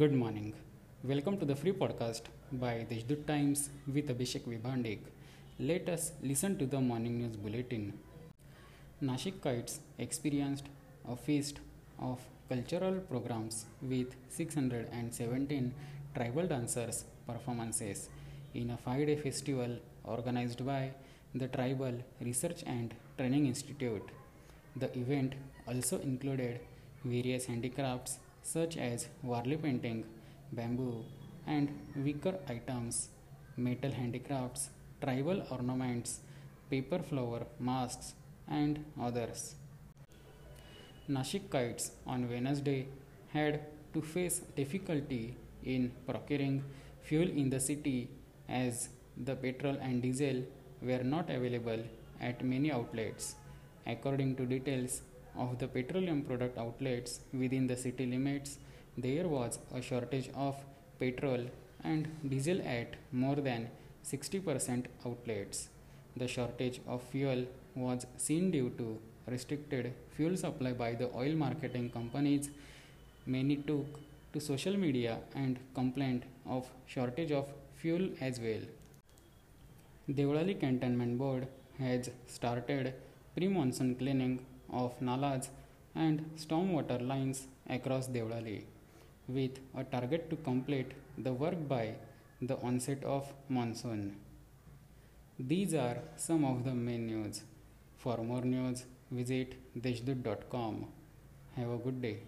Good morning. Welcome to the free podcast by Deshdoot Times with Abhishek Vibhandik. Let us listen to the morning news bulletin. Nashikites experienced a feast of cultural programs with 617 tribal dancers performances in a 5-day festival organized by the Tribal Research and Training Institute. The event also included various handicrafts such as Warli painting, bamboo and wicker items, metal handicrafts, tribal ornaments, paper flower masks, and others. Nashikites on Wednesday had to face difficulty in procuring fuel in the city as the petrol and diesel were not available at many outlets. According to details of the petroleum product outlets within the city limits, there was a shortage of petrol and diesel at more than 60% outlets. The shortage of fuel was seen due to restricted fuel supply by the oil marketing companies. Many took to social media and complained of shortage of fuel as well. Deolali Cantonment Board has started pre-monsoon cleaning of nalas and stormwater lines across Deolali with a target to complete the work by the onset of monsoon. These are some of the main news. For more news, visit deshdoot.com. Have a good day.